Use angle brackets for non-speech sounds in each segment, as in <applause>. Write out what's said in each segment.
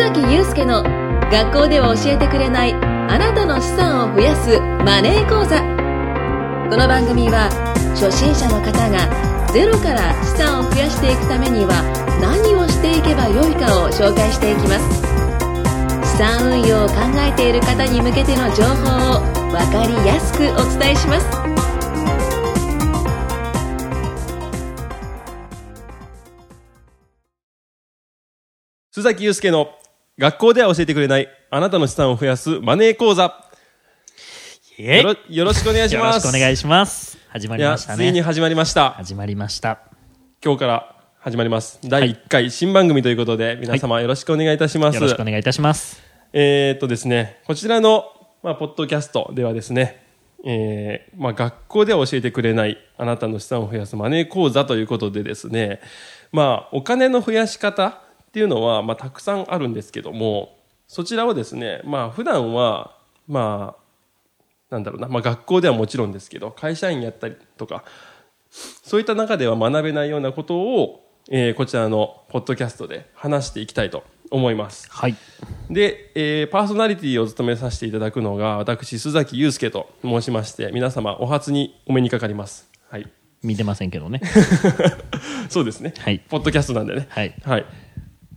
崎祐介の学校では教えてくれないあなたの資産を増やすマネー講座。この番組は初心者の方がゼロから資産を増やしていくためには何をしていけばよいかを紹介していきます。資産運用を考えている方に向けての情報を分かりやすくお伝えします。須崎祐介の学校では教えてくれないあなたの資産を増やすマネー講座えよろよろしくお願いしよろますしくお願いします。始まりましたついにね。始まりました始まりました。今日から始まります第1回新番組ということで皆様よろしくお願いいたします、よろしくお願いいたします。えーっとですねこちらの、まあ、ポッドキャストではですねえーまあ、学校では教えてくれないあなたの資産を増やすマネー講座ということでですね、まあ、お金の増やし方っていうのは、まあ、たくさんあるんですけどもそちらをですね、まあ、普段は、まあ、なんだろうな、まあ、学校ではもちろんですけど会社員やったりとかそういった中では学べないようなことを、えーこちらのポッドキャストで話していきたいと思います。はい。で、えーパーソナリティを務めさせていただくのが私須崎祐介と申しまして皆様お初にお目にかかります。はい、見てませんけどね。<laughs> そうですね。はいポッドキャストなんでね。はい。はい。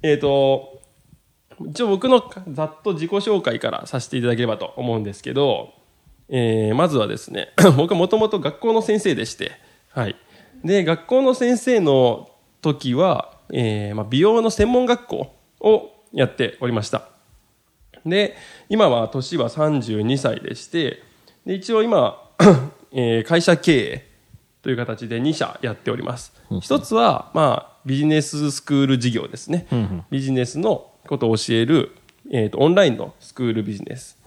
えっ、と一応僕のざっと自己紹介からさせていただければと思うんですけど、えーまずはですね <coughs> 僕はもともと学校の先生でして、はい。で学校の先生の時は、えーまあ、美容の専門学校をやっておりました。で今は年は32歳でしてで一応今、<coughs> えー会社経営という形で2社やっております一つは、まあ、ビジネススクール事業ですね。ビジネスのことを教える、えー、とオンラインのスクールビジネス。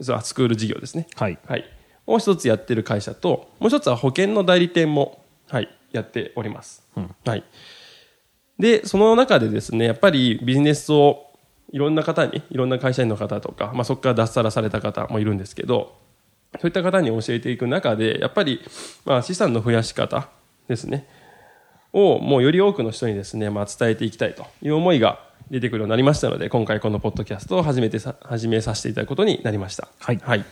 そうスクール事業ですね。はい。はい、もう一つやってる会社ともう一つは保険の代理店も、はい、やっております、はい、でその中でですねやっぱりビジネスをいろんな方にいろんな会社員の方とか、まあ、そこから脱サラされた方もいるんですけどそういった方に教えていく中でやっぱり、まあ、資産の増やし方ですねをもうより多くの人にですね、まあ、伝えていきたいという思いが出てくるようになりましたので今回このポッドキャストを始めてさ始めさせていただくことになりました。はいはい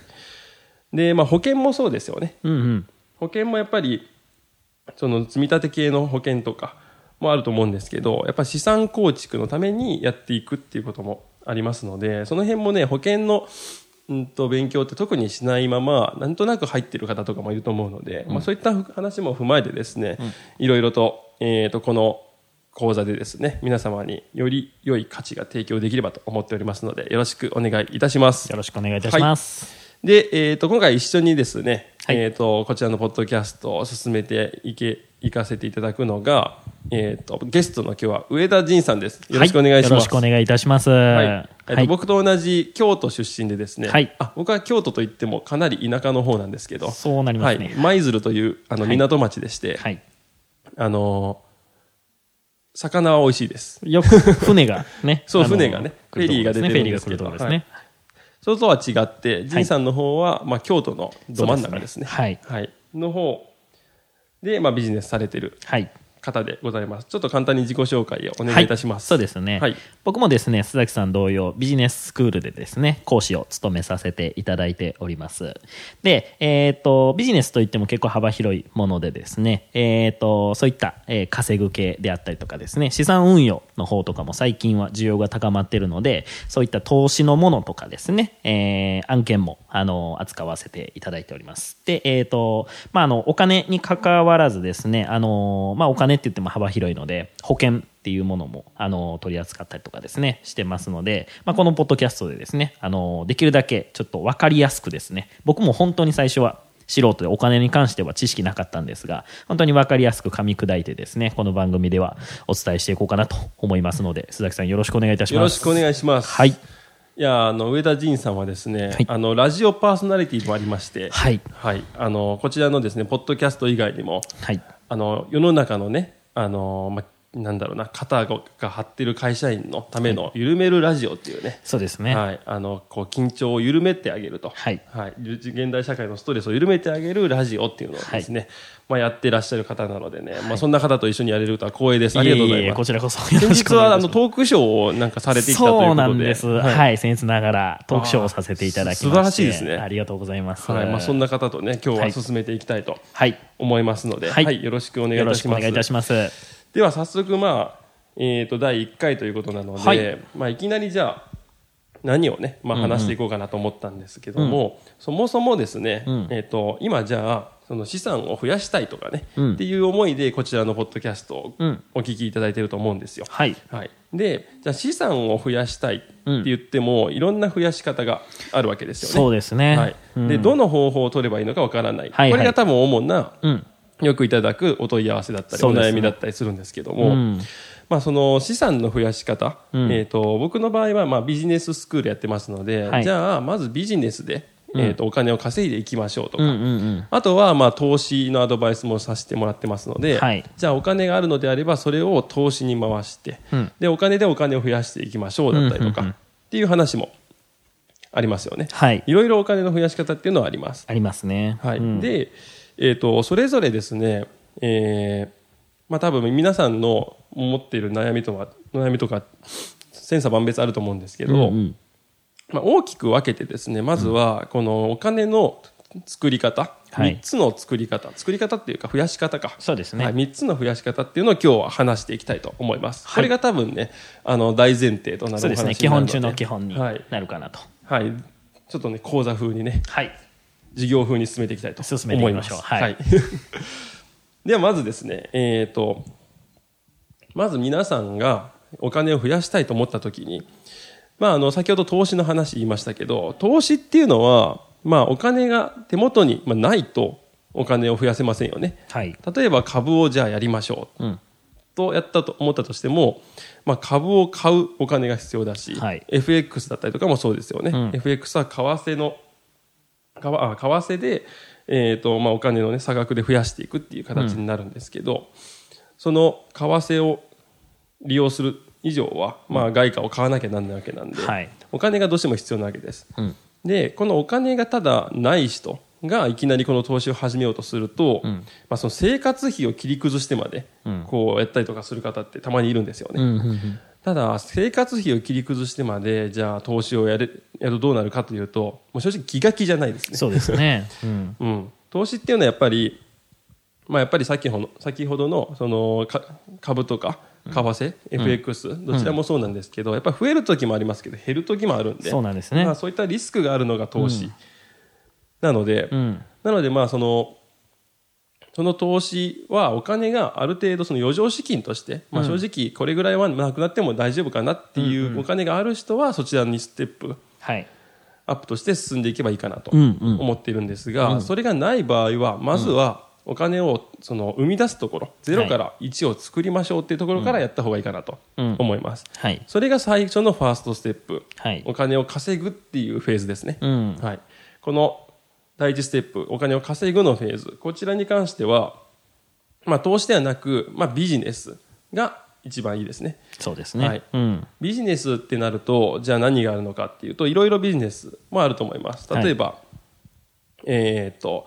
で、まあ、保険もそうですよね。うんうん。保険もやっぱり、その積み立て系の保険とかもあると思うんですけど、やっぱり資産構築のためにやっていくっていうこともありますので、その辺もね、保険の、うんと勉強って特にしないまま、なんとなく入ってる方とかもいると思うので、まあそういった話も踏まえてですね、いろいろと、えっ、と、この講座でですね、皆様により良い価値が提供できればと思っておりますので、よろしくお願いいたします。よろしくお願いいたします。で、えー、と今回一緒にですね、はいえー、とこちらのポッドキャストを進めていけいかせていただくのが、えー、とゲストの今日は上田仁さんです。よろしくお願いします、はよろしくお願いいたします。はい。はえーと僕と同じ京都出身でですね、はい。あ僕は京都といってもかなり田舎の方なんですけど。そうなりますね。はい、舞鶴というあのはい港町でして、はい。あのー魚は美味しいです。よく船がね。<laughs> そう船がねフェリーが出てるんフェリーが来ですけどるところですね。それとは違って仁さんの方は、まあ、京都のど真ん中ですね。はい。はい、の方で、まあ、ビジネスされてる。はい。方でございます。ちょっと簡単に自己紹介をお願いい。たします。そうですね、はい。僕もですね須崎さん同様ビジネススクールでですね講師を務めさせていただいております。で、えっとビジネスといっても結構幅広いものでですね、えっとそういった、えー稼ぐ系であったりとかですね資産運用の方とかも最近は需要が高まっているのでそういった投資のものとかですね、えー案件もあの扱わせていただいております。でえっ、とまああのお金に関わらずですねあのまあお金って言っても幅広いので保険っていうものもあの取り扱ったりとかですねしてますので、まあ、このポッドキャストでですねあのできるだけちょっと分かりやすくですね僕も本当に最初は素人でお金に関しては知識なかったんですが本当に分かりやすく噛み砕いてですねこの番組ではお伝えしていこうかなと思いますので須崎さんよろしくお願いいたします。よろしくお願いします。はい。いや、あの、上田仁さんはですね、はい。あの、ラジオパーソナリティもありまして、はい。はい。あの、こちらのですね、ポッドキャスト以外にも、はいあの、世の中のね、あの、ま、なんだろうな、肩が張ってる会社員のための緩めるラジオっていうね、そうですね。はい、あの、こう、緊張を緩めてあげると。はい現代社会のストレスを緩めてあげるラジオっていうのをですね、まあ、やってらっしゃる方なのでね、まあ、そんな方と一緒にやれるとは光栄です。ありがとうございます。ええこちらこそ先日は、あの。トークショーをなんかされてきたということで。そうなんです。ははいい、僭越ながらトークショーをさせていただきまして。素晴らしいですねありがとうございます。はい。まあ、そんな方とね、今日ははい進めていきたいとはい。思いますので、はいはい。よろしくお願いいよたします。ろしくお願いいたします。では、早速、まあ、えっ、と、第1回ということなので、はいまあ、いきなりじゃあ、何をね、まあ、話していこうかなと思ったんですけども、そもそもですね、んえっ、と、今じゃあ、その資産を増やしたいとかね、うんっていう思いで、こちらのポッドキャストをうんお聞きいただいていると思うんですよ。はい。はい。で、じゃあ資産を増やしたいって言っても、いろんな増やし方があるわけですよね。そうですね。はい。うんで、どの方法を取ればいいのかわからない。はいはいこれが多分主な、うん。よくいただくお問い合わせだったり、お悩みだったりするんですけども、うんまあ、その資産の増やし方、うんえー、と僕の場合はまあビジネススクールやってますので、はいじゃあまずビジネスで、えー、とお金を稼いでいきましょうとか、うんうんうん。あとはまあ投資のアドバイスもさせてもらってますので、はいじゃあお金があるのであればそれを投資に回して、うんでお金でお金を増やしていきましょうだったりとか、うんうんうんっていう話もありますよね。はい。いろいろお金の増やし方っていうのはあります。ありますね。はいうんで、えー、とそれぞれですね、えーまあ、多分皆さんの持っている悩みとは悩みとか千差万別あると思うんですけど、うんうん。まあ、大きく分けてですねまずはこのお金の作り方、はい。3つの作り方作り方っていうか増やし方か。そうですね。はい、3つの増やし方っていうのを今日は話していきたいと思います、はい。これが多分ねあの大前提となるお話そうですね。になるので基本中の基本にはい、なるかなと。はい、ちょっとね講座風にね。はい。事業風に進めていきたいと進めていきましょう。思はい。ます <laughs> ではまずですね、えー、とまず皆さんがお金を増やしたいと思った時に、まあ、あの先ほど投資の話言いましたけど投資っていうのは、まあ、お金が手元にまあないとお金を増やせませんよね。はい。例えば株をじゃあやりましょう。うん。とやったと思ったとしても、まあ、株を買うお金が必要だし、はい。FX だったりとかもそうですよね、うん。FX は為替の為あ為替で、えーとまあ、お金の、ね、差額で増やしていくっていう形になるんですけど、その為替を利用する以上は、まあ、外貨を買わなきゃなんないわけなんで、はいお金がどうしても必要なわけです。うん。でこのお金がただない人がいきなりこの投資を始めようとすると、ん。まあ、その生活費を切り崩してまでうん。こうやったりとかする方ってたまにいるんですよね、うんうんうん。ただ生活費を切り崩してまでじゃあ投資をやるやるとどうなるかというともう正直気が気じゃないですね。そうですね。<laughs> うん。うん、投資っていうのはやっぱり、まあ、やっぱり先ほど先ほどのそのか株とか為替、FX どちらもそうなんですけど、やっぱり増える時もありますけど減る時もあるんでそうなんですね。まあ、そういったリスクがあるのが投資、なので、うん。なのでまあそのその投資はお金がある程度その余剰資金として、まあ、正直これぐらいはなくなっても大丈夫かなっていうお金がある人はそちらにステップはい。アップとして進んでいけばいいかなと思っているんですが、それがない場合はまずはお金をその生み出すところ0から1を作りましょうっていうところからやった方がいいかなとうん。思います、はい。それが最初のファーストステップ、はい。お金を稼ぐっていうフェーズですね、うん。はい、この第一ステップお金を稼ぐのフェーズこちらに関しては、まあ、投資ではなく、まあ、ビジネスが一番いいですねそうですね。はいうん。ビジネスってなるとじゃあ何があるのかっていうといろいろビジネスもあると思います例えば、えっ、と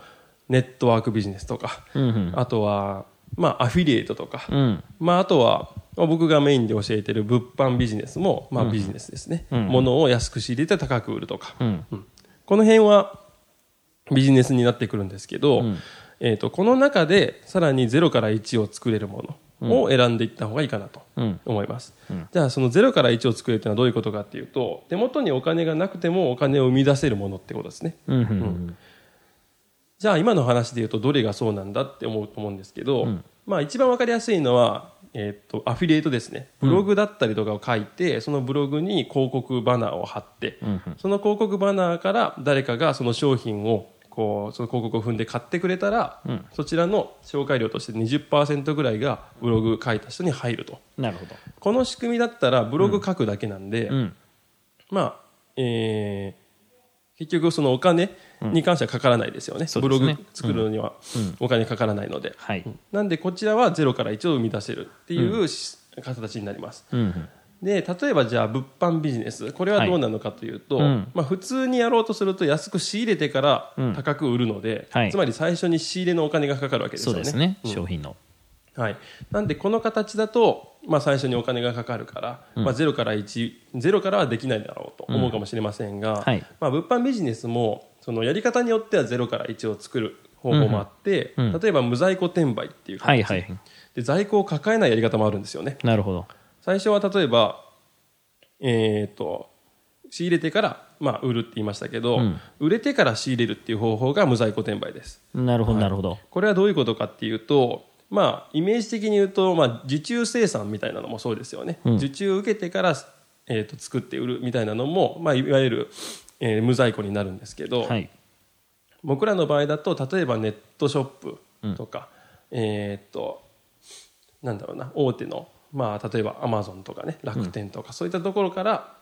ネットワークビジネスとか、うんうん。あとは、まあ、アフィリエイトとか、うん。まあ、あとはまあ僕がメインで教えている物販ビジネスも、まあ、ビジネスですね、うん物を安く仕入れて高く売るとか、うん。この辺はビジネスになってくるんですけど、んえー、とこの中でさらに0から1を作れるものを選んでいった方がいいかなとうん。思います、じゃあその0から1を作れるというのはどういうことかっていうと手元にお金がなくてもお金を生み出せるものってことですねうん。うん。じゃあ今の話で言うとどれがそうなんだって思うと思うんですけど、まあ、一番わかりやすいのは、えー、とアフィリエイトですねブログだったりとかを書いて、そのブログに広告バナーを貼って、うん。その広告バナーから誰かがその商品をこうその広告を踏んで買ってくれたら、ん。そちらの紹介料として20%ぐらいがブログ書いた人に入ると。なるほど。この仕組みだったらブログ書くだけなんで、うん。まあえー結局そのお金に関してはかからないですよね、ブログ作るのにはお金かからないので、はい。なんでこちらは0から1を生み出せるっていうし、形になります。うんうん。で例えばじゃあ物販ビジネスこれはどうなのかというと、はいうんまあ、普通にやろうとすると安く仕入れてからうん高く売るので、はいつまり最初に仕入れのお金がかかるわけですよね。そうですね。うん商品の。はい、なんでこの形だと、まあ、最初にお金がかかるから、まあ、0から1ゼロからはできないだろうと思うかもしれませんが、はいまあ、物販ビジネスもそのやり方によっては0から1を作る方法もあって、うんうん例えば無在庫転売っていう形、はいはい。で在庫を抱えないやり方もあるんですよね。なるほど。最初は例えば、えー、と仕入れてから、まあ、売るって言いましたけど、うん売れてから仕入れるっていう方法が無在庫転売です。なるほど、なるほど。これはどういうことかっていうと、まあ、イメージ的に言うと、まあ、受注生産みたいなのもそうですよね、うん受注を受けてから、えー、と作って売るみたいなのも、まあ、いわゆる、えー無在庫になるんですけど、はい。僕らの場合だと例えばネットショップとか、えーっとなんだろうな大手の、まあ、例えばアマゾンとかね楽天とか、そういったところから、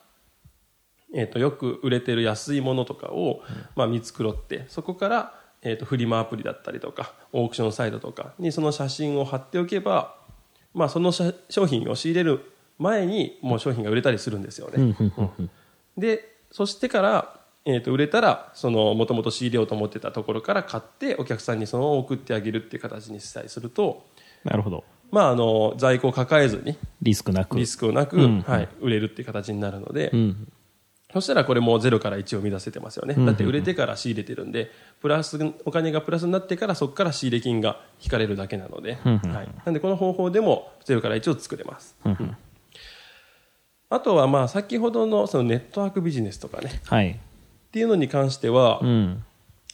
えーっとよく売れてる安いものとかを、まあ、見繕ってそこから、えーっとフリマアプリだったりとかオークションサイトとかにその写真を貼っておけば、まあ、その写商品を仕入れる前にもう商品が売れたりするんですよね。でそしてから、えー、と売れたらそのもともと仕入れようと思ってたところから買ってお客さんにそのまま送ってあげるっていう形にしたりすると、なるほど。まあ、あの在庫を抱えずにリスクなく。リスクをなく、うんはい、売れるっていう形になるので、うん。そしたらこれもう0から1を生み出せてますよね、うんだって売れてから仕入れてるんでプラスお金がプラスになってからそこから仕入れ金が引かれるだけなので、はい、なんでこの方法でも0から1を作れます。あとはまあ先ほどのそのネットワークビジネスとかねはい。っていうのに関しては、うん。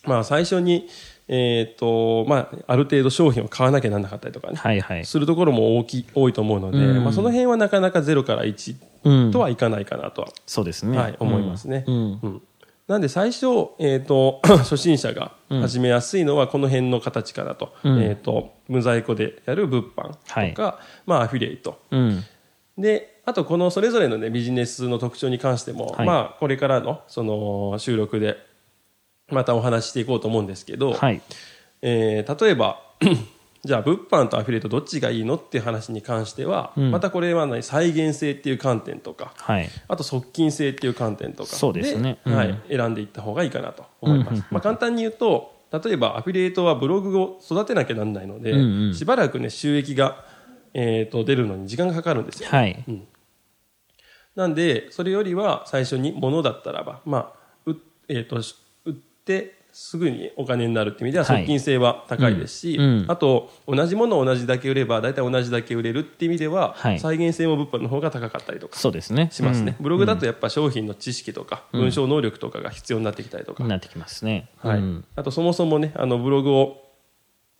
まあ、最初に、えーとまあ、ある程度商品を買わなきゃならなかったりとかね、はいはい。するところも大きい多いと思うので、うんまあ、その辺はなかなか0から1うんとはいかないかなとは、そうですね。はい、思いますね。うん。うんなんで最初、えー、と <laughs> 初心者が始めやすいのはこの辺の形かなと,、うんえー、と無在庫でやる物販とか、はいまあ、アフィリエイトうん。であとこのそれぞれの、ね、ビジネスの特徴に関しても、はいまあ、これからのその収録でまたお話ししていこうと思うんですけど、はい。えー例えば <clears throat> じゃあ物販とアフィリエイトどっちがいいのっていう話に関しては、うん。またこれは、ね、再現性っていう観点とかはい。あと側近性っていう観点とかそうですね。うんはい、選んでいった方がいいかなと思います、うんうんうん。まあ、簡単に言うと例えばアフィリエイトはブログを育てなきゃなんないので、うんうん。しばらく、ね、収益が、えー、と出るのに時間がかかるんですよ、はい。なんでそれよりは最初に物だったらば、まあうえー、とってすぐにお金になるっていう意味でははい。側近性は高いですし、うん。うん。あと同じものを同じだけ売れば大体同じだけ売れるっていう意味では、はい。再現性も物販の方が高かったりとかそうですね。しますね、うん。ブログだとやっぱ商品の知識とか文章能力とかが必要になってきたりとか、なってきますね。はい。うん。あとそもそもねあのブログを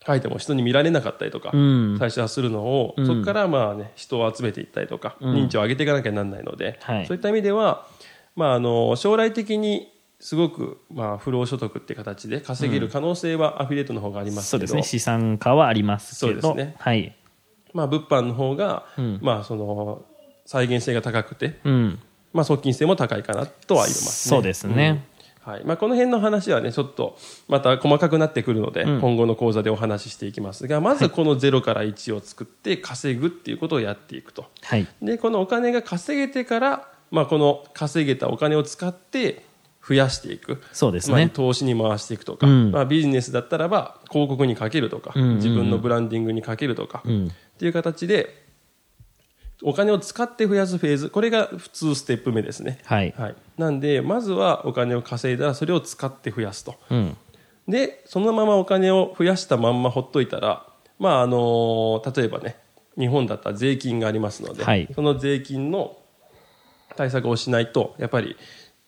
書いても人に見られなかったりとか、うん。最初はするのを、うん。そこからまあ、ね、人を集めていったりとか、うん。認知を上げていかなきゃなんないので、はい。そういった意味では、まあ、あの将来的にすごく、まあ、不労所得っていう形で稼げる可能性はアフィリエイトの方がありますけど、そうですね。資産化はありますけど。そうですねはい。まあ、物販の方が、うんまあ、その再現性が高くて、うん。まあ、側近性も高いかなとは言えますね。そうですねうんはいまあ、この辺の話はねちょっとまた細かくなってくるので、うん今後の講座でお話ししていきますがまずこの0から1を作って稼ぐっていうことをやっていくとはい。でこのお金が稼げてから、まあ、この稼げたお金を使って増やしていく。そうですね。投資に回していくとか、うん。まあ、ビジネスだったらば広告にかけるとか、うん。うんうん自分のブランディングにかけるとか、うん。っていう形でお金を使って増やすフェーズ。これが普通ステップ目ですね、はい。はい、なんでまずはお金を稼いだらそれを使って増やすと。うん。でそのままお金を増やしたまんまほっといたら、まああの例えばね日本だったら税金がありますので、はい。その税金の対策をしないとやっぱり、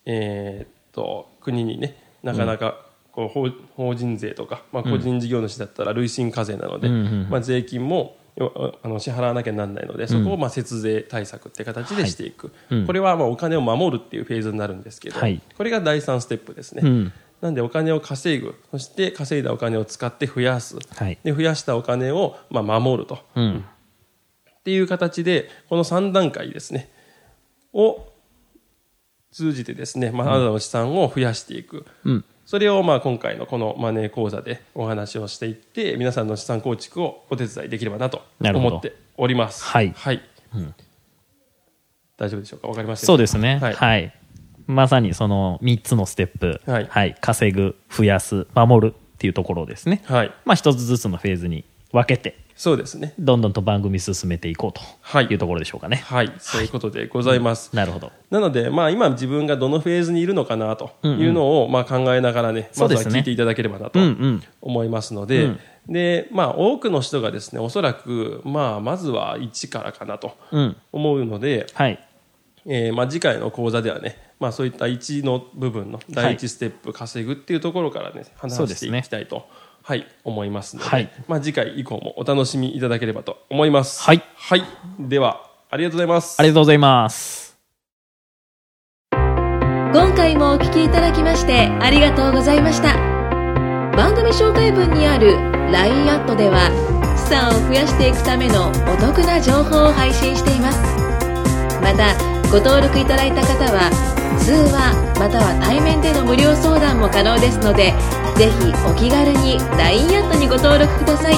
えーっと国にねなかなかこう法法人税とか、まあ、個人事業主だったら累進課税なので、まあ、税金もよあの支払わなきゃなんないのでそこをまあ節税対策って形でしていく、うん。これはまあお金を守るっていうフェーズになるんですけど、はい。これが第3ステップですね。うん。なんでお金を稼ぐ。そして稼いだお金を使って増やす。はい。で増やしたお金をまあ守ると。うん。っていう形でこの3段階ですね。を通じてですね、まあ、あなたの資産を増やしていくうん。それをまあ今回のこのマネー講座でお話をしていって皆さんの資産構築をお手伝いできればなと思っております。はいはい。大丈夫でしょうか？わかりましたそうですね。ははいい。まさにその3つのステップ。はい稼ぐ、増やす、守るっていうところですね。はいまあ一つずつのフェーズに分けて、そうですね。どんどんと番組進めていこうはい。というところでしょうかね。はい。そういうことでございます、なるほど。なので、まあ、今自分がどのフェーズにいるのかなというのを、まあ、考えながらね、まずは聞いていただければなとうんうん。思いますので、で、まあ、多くの人がですね、おそらく、まあ、まずは1からかなとうん。思うので、はい。えーまあ、次回の講座ではね、まあ、そういった1の部分の第1ステップ稼ぐっていうところからね、話していきたいと、はい、思いますので、はいまあ、次回以降もお楽しみいただければと思います。はい。はい。では、ありがとうございます。ありがとうございます。今回もお聞きいただきましてありがとうございました番組紹介文にある LINE アットでは資産を増やしていくためのお得な情報を配信していますまたご登録いただいた方は通話または対面での無料相談も可能ですのでぜひお気軽に LINE アットにご登録ください。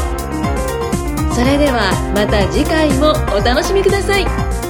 それではまた次回もお楽しみください。